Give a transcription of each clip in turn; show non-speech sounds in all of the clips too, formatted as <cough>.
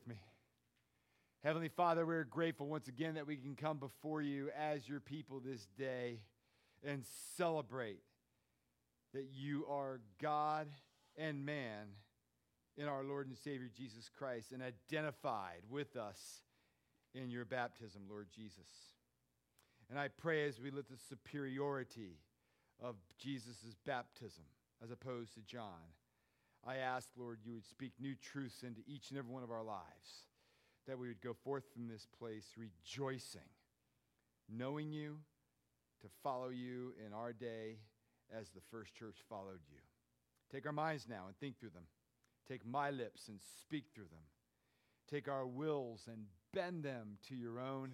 with me. Heavenly Father, we're grateful once again that we can come before you as your people this day and celebrate that you are God and man in our Lord and Savior Jesus Christ and identified with us in your baptism, Lord Jesus. And I pray as we look at the superiority of Jesus' baptism as opposed to John, I ask, Lord, you would speak new truths into each and every one of our lives, that we would go forth from this place rejoicing, knowing you, to follow you in our day as the first church followed you. Take our minds now and think through them. Take my lips and speak through them. Take our wills and bend them to your own.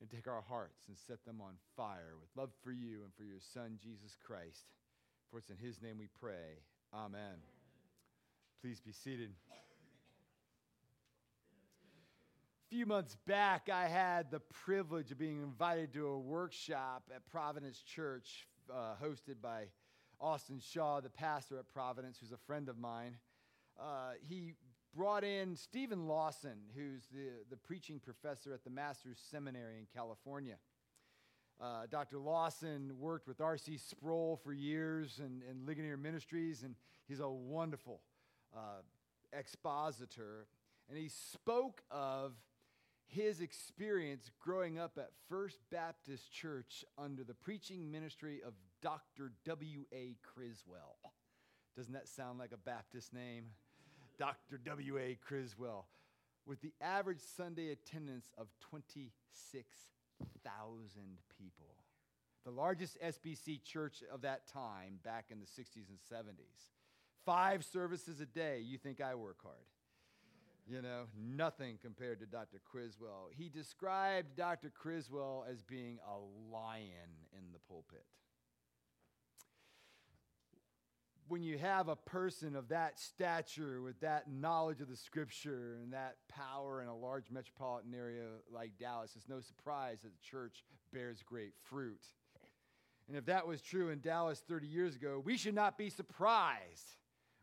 And take our hearts and set them on fire with love for you and for your Son, Jesus Christ. For it's in his name we pray. Amen. Please be seated. A few months back, I had the privilege of being invited to a workshop at Providence Church, uh, hosted by Austin Shaw, the pastor at Providence, who's a friend of mine. Uh, he brought in Steven Lawson, who's the, the preaching professor at the Master's Seminary in California. Uh, Dr. Lawson worked with R.C. Sproul for years and, and Ligonier Ministries, and he's a wonderful uh, expositor. And he spoke of his experience growing up at First Baptist Church under the preaching ministry of Dr. W.A. Criswell. Doesn't that sound like a Baptist name? Dr. W.A. Criswell, with the average Sunday attendance of 26,000 people. The largest SBC church of that time back in the 60s and 70s. Five services a day. You think I work hard? You know, nothing compared to Dr. Criswell. He described Dr. Criswell as being a lion in the pulpit. When you have a person of that stature, with that knowledge of the scripture and that power in a large metropolitan area like Dallas, it's no surprise that the church bears great fruit. And if that was true in Dallas 30 years ago, we should not be surprised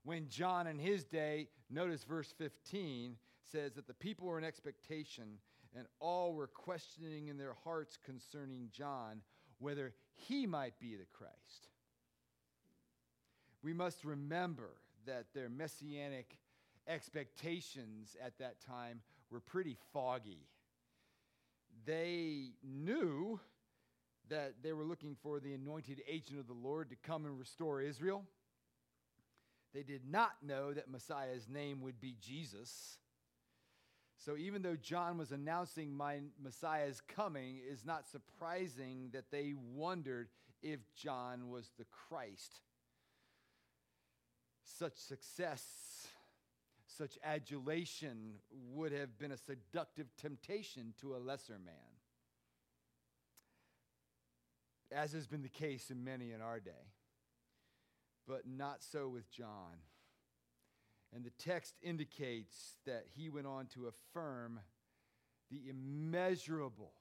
when John in his day, notice verse 15, says that the people were in expectation and all were questioning in their hearts concerning John whether he might be the Christ we must remember that their messianic expectations at that time were pretty foggy. They knew that they were looking for the anointed agent of the Lord to come and restore Israel. They did not know that Messiah's name would be Jesus. So even though John was announcing my Messiah's coming, is not surprising that they wondered if John was the Christ such success, such adulation would have been a seductive temptation to a lesser man, as has been the case in many in our day. But not so with John. And the text indicates that he went on to affirm the immeasurable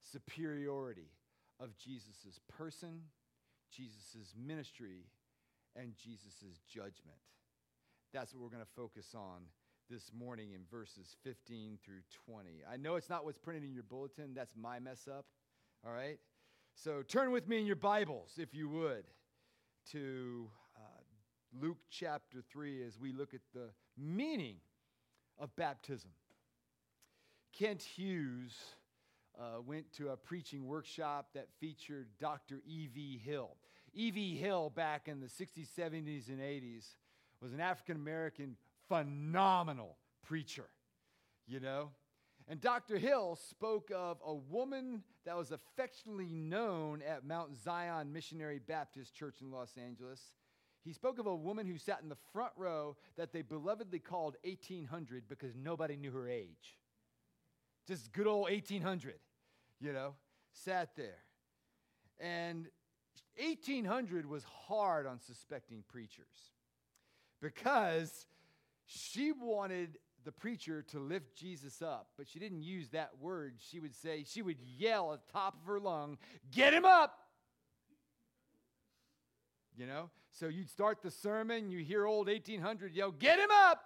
superiority of Jesus' person, Jesus' ministry, and Jesus' judgment. That's what we're going to focus on this morning in verses 15 through 20. I know it's not what's printed in your bulletin, that's my mess up. All right? So turn with me in your Bibles, if you would, to uh, Luke chapter 3 as we look at the meaning of baptism. Kent Hughes uh, went to a preaching workshop that featured Dr. E.V. Hill. E.V. Hill, back in the 60s, 70s, and 80s, was an African American phenomenal preacher, you know? And Dr. Hill spoke of a woman that was affectionately known at Mount Zion Missionary Baptist Church in Los Angeles. He spoke of a woman who sat in the front row that they belovedly called 1800 because nobody knew her age. Just good old 1800, you know, sat there. And 1800 was hard on suspecting preachers because she wanted the preacher to lift Jesus up, but she didn't use that word. She would say, she would yell at the top of her lung, Get him up! You know? So you'd start the sermon, you hear old 1800 yell, Get him up!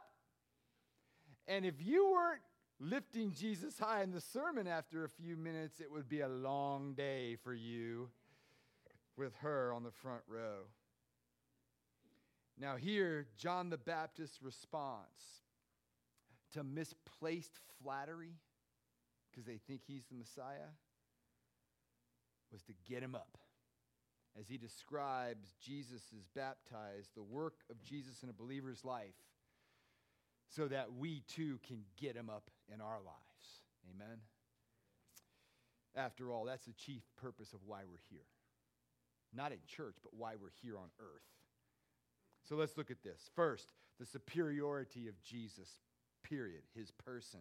And if you weren't lifting Jesus high in the sermon after a few minutes, it would be a long day for you with her on the front row. Now, here, John the Baptist's response to misplaced flattery, because they think he's the Messiah, was to get him up. As he describes Jesus is baptized, the work of Jesus in a believer's life, so that we too can get him up in our lives. Amen? After all, that's the chief purpose of why we're here. Not in church, but why we're here on earth. So let's look at this. First, the superiority of Jesus, period, his person.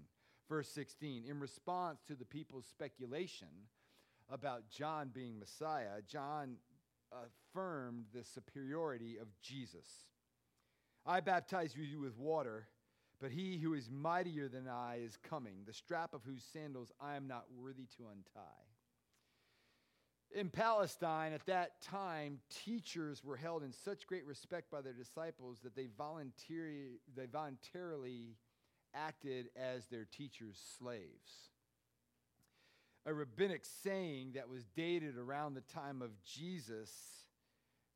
Verse 16, in response to the people's speculation about John being Messiah, John affirmed the superiority of Jesus. I baptize you with water, but he who is mightier than I is coming, the strap of whose sandals I am not worthy to untie. In Palestine, at that time, teachers were held in such great respect by their disciples that they, voluntarily, they voluntarily acted as their teachers' slaves. A rabbinic saying that was dated around the time of Jesus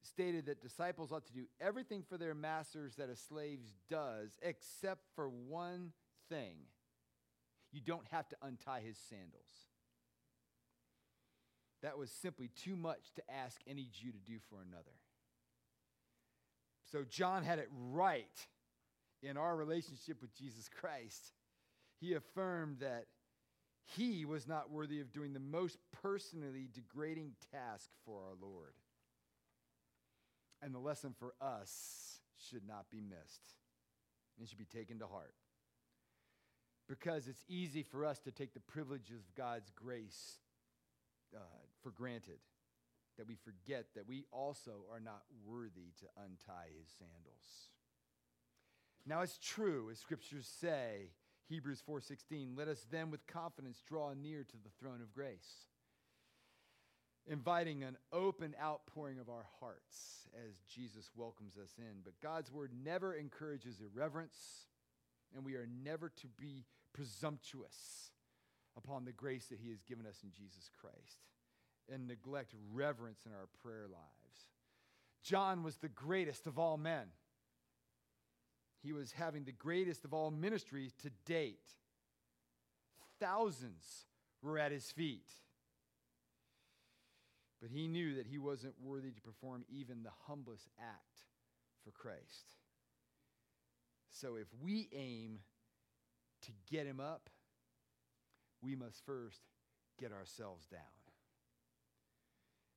stated that disciples ought to do everything for their masters that a slave does, except for one thing you don't have to untie his sandals. That was simply too much to ask any Jew to do for another. So John had it right in our relationship with Jesus Christ. He affirmed that he was not worthy of doing the most personally degrading task for our Lord. And the lesson for us should not be missed and should be taken to heart. Because it's easy for us to take the privileges of God's grace uh, for granted, that we forget that we also are not worthy to untie his sandals. Now it's true, as scriptures say, Hebrews 4:16, let us then with confidence draw near to the throne of grace, inviting an open outpouring of our hearts as Jesus welcomes us in. But God's word never encourages irreverence, and we are never to be presumptuous upon the grace that he has given us in Jesus Christ and neglect reverence in our prayer lives. John was the greatest of all men. He was having the greatest of all ministries to date. Thousands were at his feet. But he knew that he wasn't worthy to perform even the humblest act for Christ. So if we aim to get him up, we must first get ourselves down.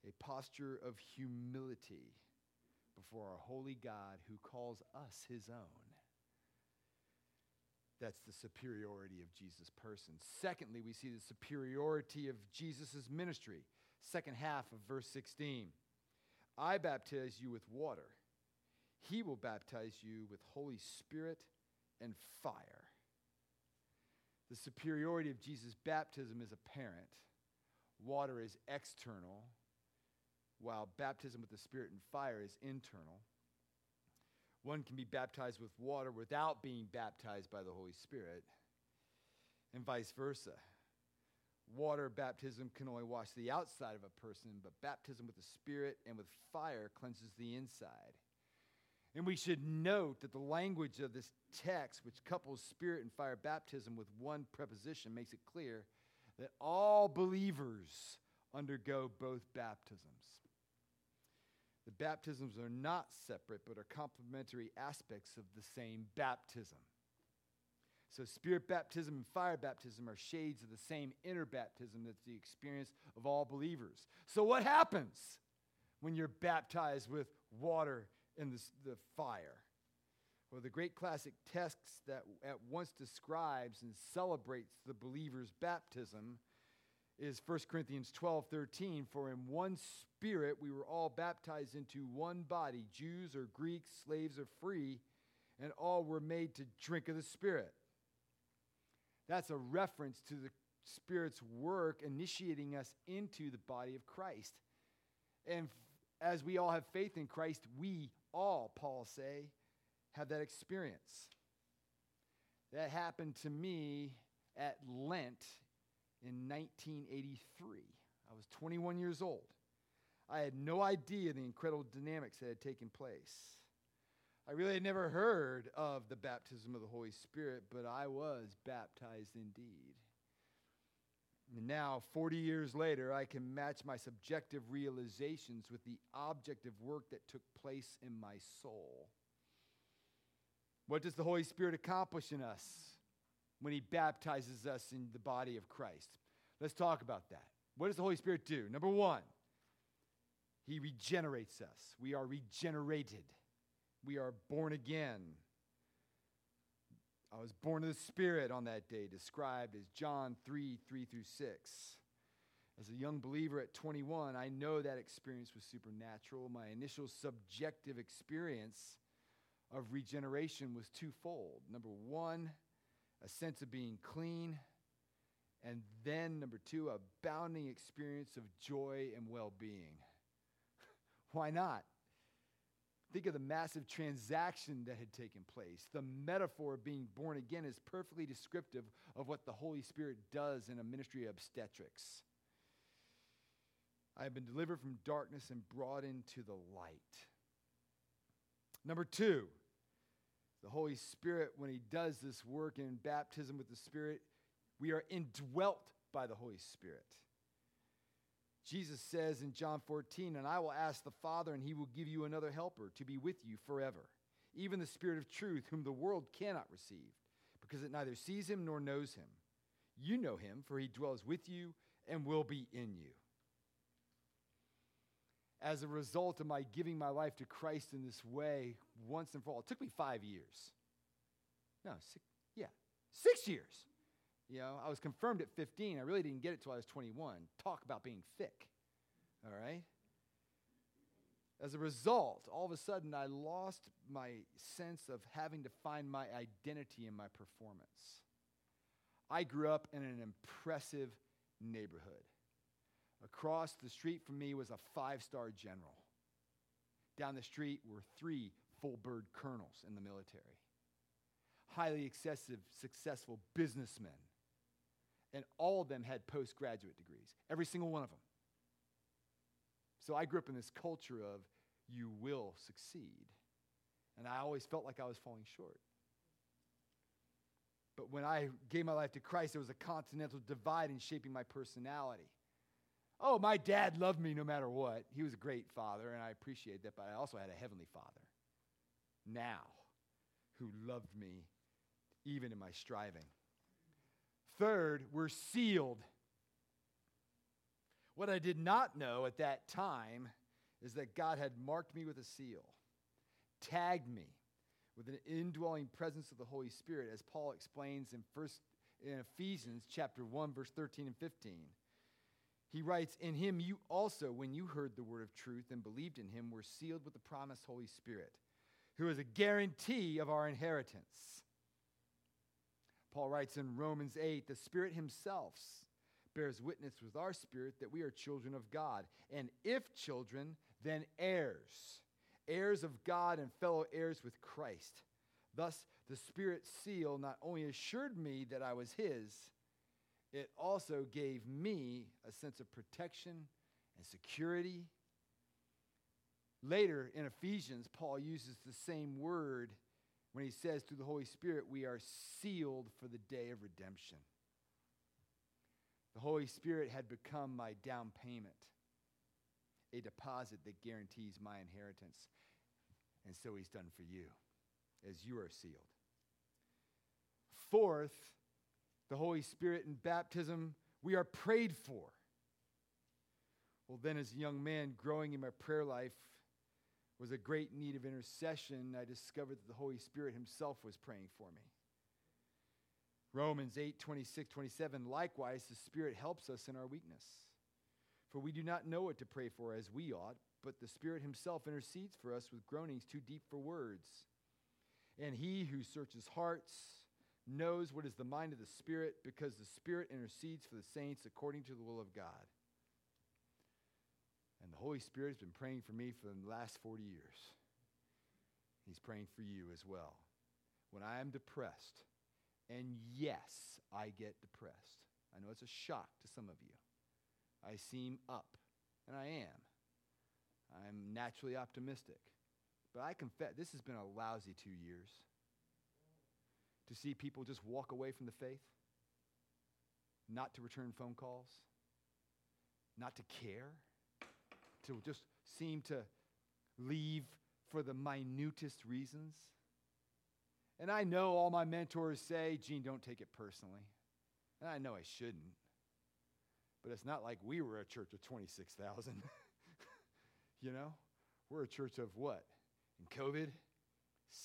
A posture of humility before our holy God who calls us his own. That's the superiority of Jesus' person. Secondly, we see the superiority of Jesus' ministry. Second half of verse 16. I baptize you with water. He will baptize you with Holy Spirit and fire. The superiority of Jesus' baptism is apparent, water is external, while baptism with the Spirit and fire is internal. One can be baptized with water without being baptized by the Holy Spirit, and vice versa. Water baptism can only wash the outside of a person, but baptism with the Spirit and with fire cleanses the inside. And we should note that the language of this text, which couples spirit and fire baptism with one preposition, makes it clear that all believers undergo both baptisms. The baptisms are not separate, but are complementary aspects of the same baptism. So, spirit baptism and fire baptism are shades of the same inner baptism that's the experience of all believers. So, what happens when you're baptized with water in the, the fire. Well, the great classic text that at once describes and celebrates the believer's baptism is 1 Corinthians 12 13. For in one spirit we were all baptized into one body, Jews or Greeks, slaves or free, and all were made to drink of the Spirit. That's a reference to the Spirit's work initiating us into the body of Christ. And as we all have faith in Christ, we all, Paul say, have that experience. That happened to me at Lent in 1983. I was 21 years old. I had no idea the incredible dynamics that had taken place. I really had never heard of the baptism of the Holy Spirit, but I was baptized indeed. Now, 40 years later, I can match my subjective realizations with the objective work that took place in my soul. What does the Holy Spirit accomplish in us when He baptizes us in the body of Christ? Let's talk about that. What does the Holy Spirit do? Number one, He regenerates us. We are regenerated, we are born again. I was born of the Spirit on that day, described as John 3 3 through 6. As a young believer at 21, I know that experience was supernatural. My initial subjective experience of regeneration was twofold. Number one, a sense of being clean. And then, number two, a bounding experience of joy and well being. <laughs> Why not? Think of the massive transaction that had taken place. The metaphor of being born again is perfectly descriptive of what the Holy Spirit does in a ministry of obstetrics. I have been delivered from darkness and brought into the light. Number two, the Holy Spirit, when He does this work in baptism with the Spirit, we are indwelt by the Holy Spirit. Jesus says in John 14, And I will ask the Father, and he will give you another helper to be with you forever, even the Spirit of truth, whom the world cannot receive, because it neither sees him nor knows him. You know him, for he dwells with you and will be in you. As a result of my giving my life to Christ in this way, once and for all, it took me five years. No, six, yeah, six years. You know, I was confirmed at 15. I really didn't get it till I was 21. Talk about being thick. All right? As a result, all of a sudden, I lost my sense of having to find my identity in my performance. I grew up in an impressive neighborhood. Across the street from me was a five star general. Down the street were three full bird colonels in the military, highly excessive, successful businessmen and all of them had postgraduate degrees, every single one of them. So I grew up in this culture of you will succeed. And I always felt like I was falling short. But when I gave my life to Christ, there was a continental divide in shaping my personality. Oh, my dad loved me no matter what. He was a great father, and I appreciate that, but I also had a heavenly father now who loved me even in my striving. Third, we're sealed. What I did not know at that time is that God had marked me with a seal, tagged me with an indwelling presence of the Holy Spirit, as Paul explains in, first, in Ephesians chapter 1, verse 13 and 15. He writes, In him you also, when you heard the word of truth and believed in him, were sealed with the promised Holy Spirit, who is a guarantee of our inheritance Paul writes in Romans 8 the Spirit Himself bears witness with our spirit that we are children of God. And if children, then heirs, heirs of God and fellow heirs with Christ. Thus, the Spirit seal not only assured me that I was His, it also gave me a sense of protection and security. Later in Ephesians, Paul uses the same word when he says through the Holy Spirit, we are sealed for the day of redemption. The Holy Spirit had become my down payment, a deposit that guarantees my inheritance. And so he's done for you as you are sealed. Fourth, the Holy Spirit in baptism, we are prayed for. Well, then, as a young man growing in my prayer life, was a great need of intercession, I discovered that the Holy Spirit Himself was praying for me. Romans 8 26, 27. Likewise, the Spirit helps us in our weakness. For we do not know what to pray for as we ought, but the Spirit Himself intercedes for us with groanings too deep for words. And He who searches hearts knows what is the mind of the Spirit, because the Spirit intercedes for the saints according to the will of God. And the Holy Spirit has been praying for me for the last 40 years. He's praying for you as well. When I am depressed, And yes, I get depressed. I know it's a shock to some of you. I seem up, and I am. I'm naturally optimistic. But I confess, this has been a lousy two years. To see people just walk away from the faith, not to return phone calls, not to care, to just seem to leave for the minutest reasons. And I know all my mentors say, Gene, don't take it personally. And I know I shouldn't. But it's not like we were a church of 26,000. <laughs> you know? We're a church of what? In COVID?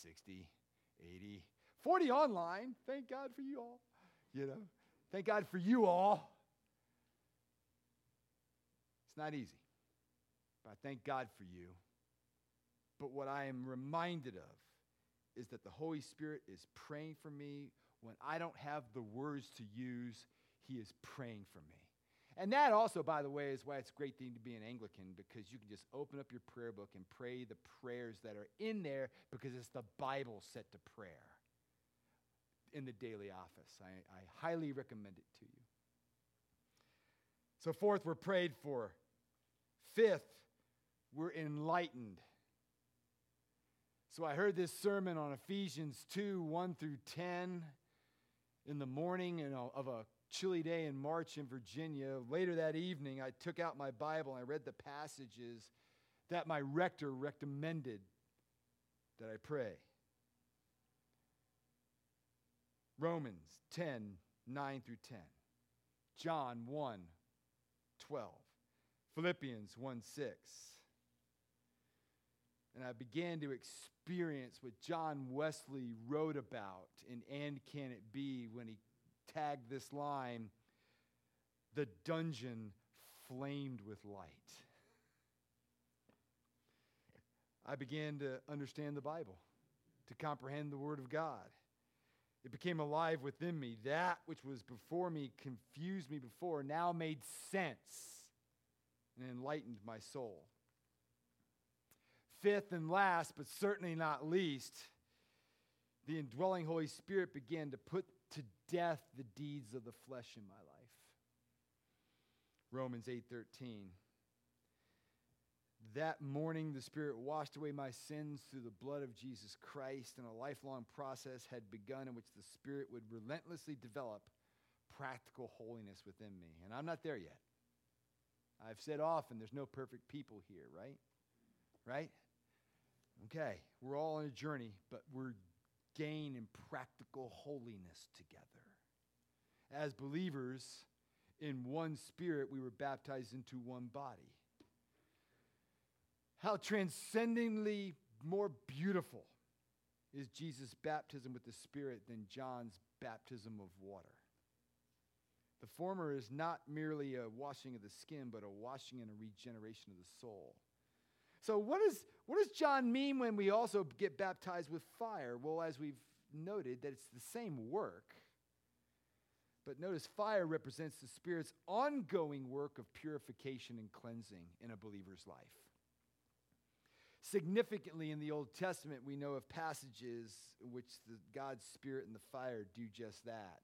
60, 80, 40 online. Thank God for you all. You know? Thank God for you all. It's not easy. But I thank God for you. But what I am reminded of is that the Holy Spirit is praying for me when I don't have the words to use. He is praying for me. And that also, by the way, is why it's a great thing to be an Anglican because you can just open up your prayer book and pray the prayers that are in there because it's the Bible set to prayer in the daily office. I, I highly recommend it to you. So, fourth, we're prayed for. Fifth, we're enlightened. So I heard this sermon on Ephesians 2 1 through 10 in the morning uh, of a chilly day in March in Virginia. Later that evening, I took out my Bible and I read the passages that my rector recommended that I pray. Romans 10 9 through 10, John 1 12, Philippians 1 6 and I began to experience what John Wesley wrote about in And Can It Be when he tagged this line The dungeon flamed with light. I began to understand the Bible, to comprehend the Word of God. It became alive within me. That which was before me, confused me before, now made sense and enlightened my soul. Fifth and last, but certainly not least, the indwelling Holy Spirit began to put to death the deeds of the flesh in my life. Romans 8:13 That morning the Spirit washed away my sins through the blood of Jesus Christ, and a lifelong process had begun in which the Spirit would relentlessly develop practical holiness within me. And I'm not there yet. I've said often there's no perfect people here, right? Right? Okay, we're all on a journey, but we're gaining practical holiness together. As believers, in one spirit, we were baptized into one body. How transcendently more beautiful is Jesus' baptism with the Spirit than John's baptism of water. The former is not merely a washing of the skin, but a washing and a regeneration of the soul. So, what, is, what does John mean when we also get baptized with fire? Well, as we've noted, that it's the same work. But notice fire represents the Spirit's ongoing work of purification and cleansing in a believer's life. Significantly, in the Old Testament, we know of passages in which the, God's Spirit and the fire do just that.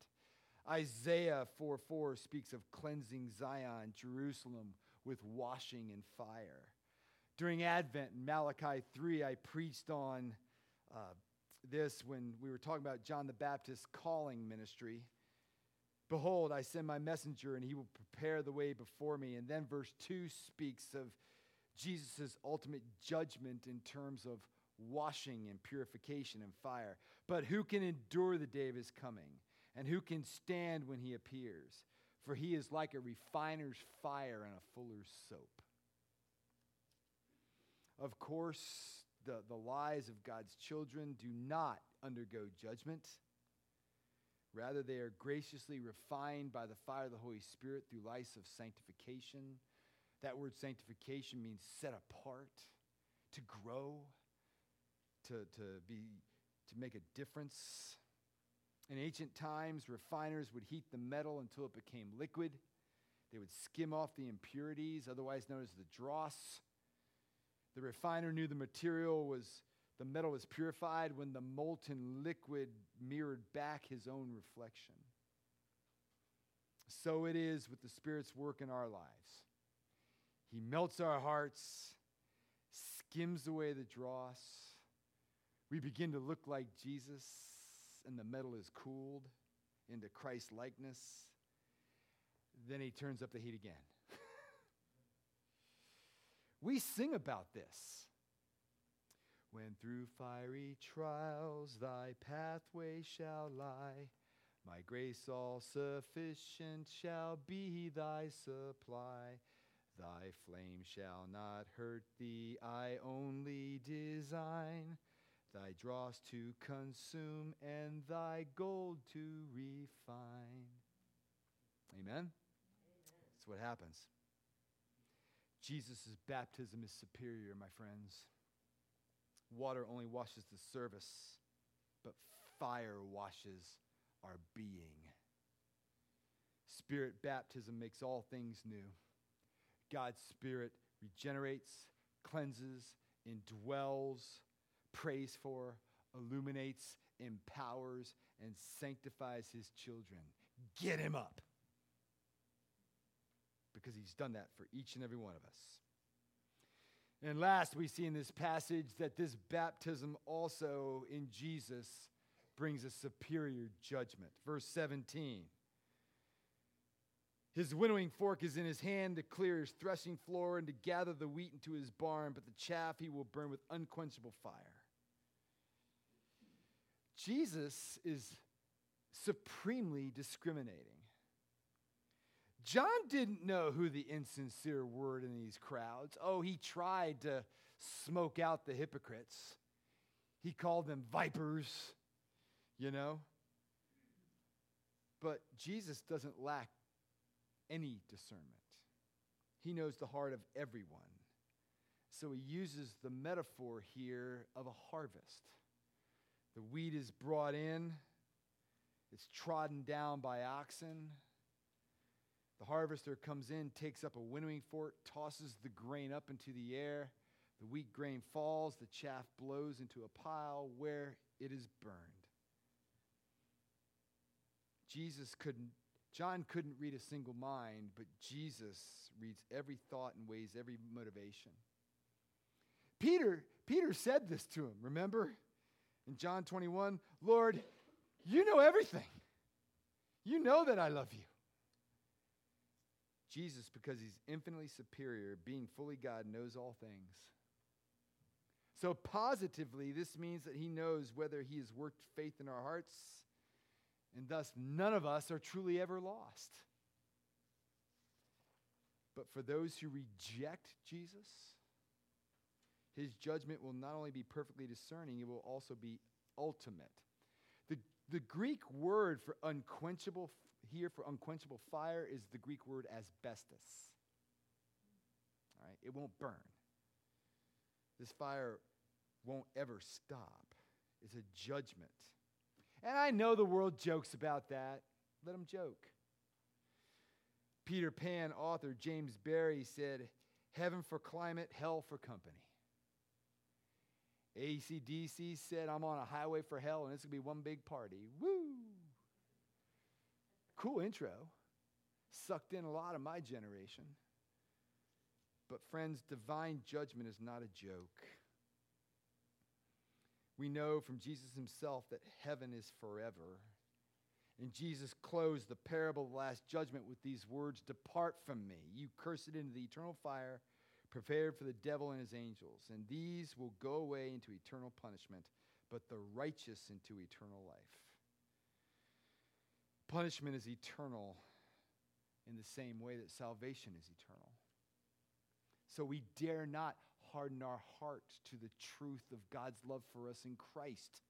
Isaiah 4 4 speaks of cleansing Zion, Jerusalem, with washing and fire. During Advent, in Malachi 3, I preached on uh, this when we were talking about John the Baptist's calling ministry. Behold, I send my messenger, and he will prepare the way before me. And then verse 2 speaks of Jesus' ultimate judgment in terms of washing and purification and fire. But who can endure the day of his coming? And who can stand when he appears? For he is like a refiner's fire and a fuller's soap. Of course, the, the lives of God's children do not undergo judgment. Rather, they are graciously refined by the fire of the Holy Spirit through lives of sanctification. That word sanctification means set apart, to grow, to, to, be, to make a difference. In ancient times, refiners would heat the metal until it became liquid. They would skim off the impurities, otherwise known as the dross. The refiner knew the material was the metal was purified when the molten liquid mirrored back his own reflection. So it is with the Spirit's work in our lives. He melts our hearts, skims away the dross. We begin to look like Jesus, and the metal is cooled into Christ likeness. Then he turns up the heat again. We sing about this. When through fiery trials thy pathway shall lie, my grace all sufficient shall be thy supply. Thy flame shall not hurt thee, I only design thy dross to consume and thy gold to refine. Amen? Amen. That's what happens. Jesus' baptism is superior, my friends. Water only washes the surface, but fire washes our being. Spirit baptism makes all things new. God's Spirit regenerates, cleanses, indwells, prays for, illuminates, empowers, and sanctifies his children. Get him up. Because he's done that for each and every one of us. And last, we see in this passage that this baptism also in Jesus brings a superior judgment. Verse 17. His winnowing fork is in his hand to clear his threshing floor and to gather the wheat into his barn, but the chaff he will burn with unquenchable fire. Jesus is supremely discriminating. John didn't know who the insincere were in these crowds. Oh, he tried to smoke out the hypocrites. He called them vipers, you know. But Jesus doesn't lack any discernment. He knows the heart of everyone. So he uses the metaphor here of a harvest. The wheat is brought in, it's trodden down by oxen the harvester comes in, takes up a winnowing fork, tosses the grain up into the air. The wheat grain falls, the chaff blows into a pile where it is burned. Jesus couldn't, John couldn't read a single mind, but Jesus reads every thought and weighs every motivation. Peter, Peter said this to him, remember? In John 21, Lord, you know everything. You know that I love you. Jesus, because he's infinitely superior, being fully God, knows all things. So, positively, this means that he knows whether he has worked faith in our hearts, and thus none of us are truly ever lost. But for those who reject Jesus, his judgment will not only be perfectly discerning, it will also be ultimate. The, Greek word for unquenchable here for unquenchable fire is the Greek word asbestos. All right, it won't burn. This fire won't ever stop. It's a judgment. And I know the world jokes about that. Let them joke. Peter Pan author James Barrie said, Heaven for climate, hell for company. ACDC said, I'm on a highway for hell and it's going to be one big party. Woo! Cool intro. Sucked in a lot of my generation. But, friends, divine judgment is not a joke. We know from Jesus himself that heaven is forever. And Jesus closed the parable of the Last Judgment with these words Depart from me, you cursed into the eternal fire prepared for the devil and his angels. And these will go away into eternal punishment, but the righteous into eternal life. Punishment is eternal in the same way that salvation is eternal. So we dare not harden our heart to the truth of God's love for us in Christ.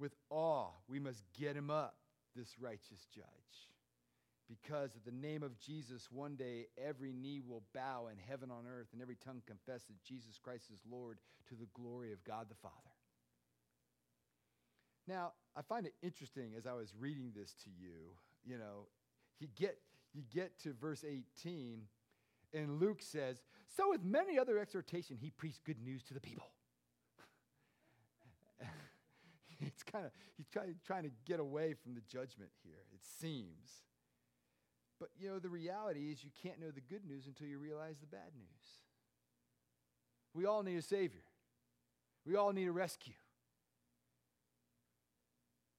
With awe, we must get him up, this righteous judge. Because at the name of Jesus, one day every knee will bow in heaven on earth and every tongue confess that Jesus Christ is Lord to the glory of God the Father. Now, I find it interesting as I was reading this to you, you know, you get, you get to verse 18, And Luke says, So with many other exhortation, he preached good news to the people. <laughs> it's kind of, he's trying, trying to get away from the judgment here, it seems. But you know, the reality is you can't know the good news until you realize the bad news. We all need a Savior, we all need a rescue. <laughs>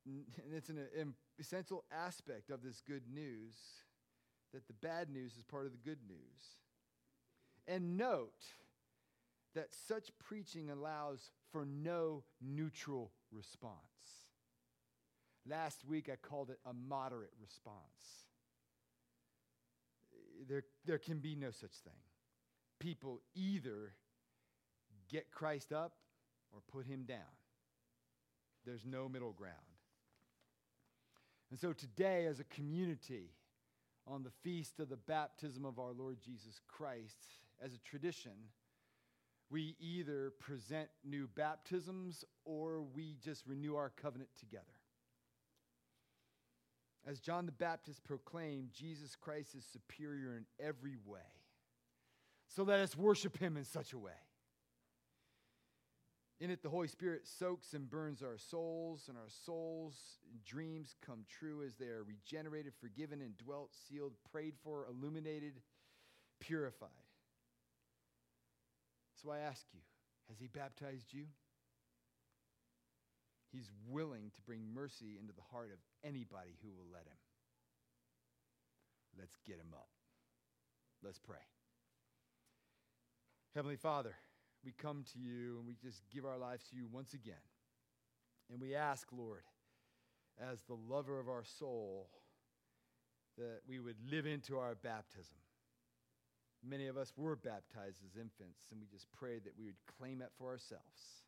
And it's an uh, essential aspect of this good news that the bad news is part of the good news. And note that such preaching allows for no neutral response. Last week I called it a moderate response. There, there can be no such thing. People either get Christ up or put him down. There's no middle ground. And so today, as a community, on the feast of the baptism of our Lord Jesus Christ, as a tradition, we either present new baptisms or we just renew our covenant together. As John the Baptist proclaimed, Jesus Christ is superior in every way. So let us worship him in such a way. In it, the Holy Spirit soaks and burns our souls, and our souls dreams come true as they are regenerated, forgiven, and dwelt, sealed, prayed for, illuminated, purified. So I ask you, has He baptized you? He's willing to bring mercy into the heart of anybody who will let Him. Let's get Him up. Let's pray. Heavenly Father, we come to you and we just give our lives to you once again. And we ask, Lord, as the lover of our soul, that we would live into our baptism. Many of us were baptized as infants, and we just pray that we would claim it for ourselves,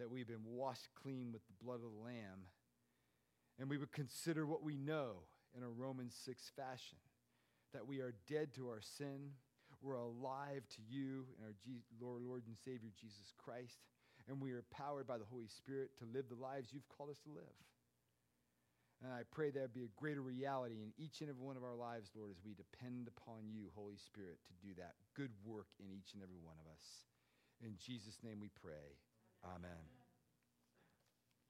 that we've been washed clean with the blood of the Lamb, and we would consider what we know in a Romans 6 fashion, that we are dead to our sin we're alive to you and our Lord, Lord and Savior Jesus Christ, and we are powered by the Holy Spirit to live the lives you've called us to live. And I pray that be a greater reality in each and every one of our lives, Lord, as we depend upon you, Holy Spirit, to do that good work in each and every one of us. In Jesus' name we pray. Amen.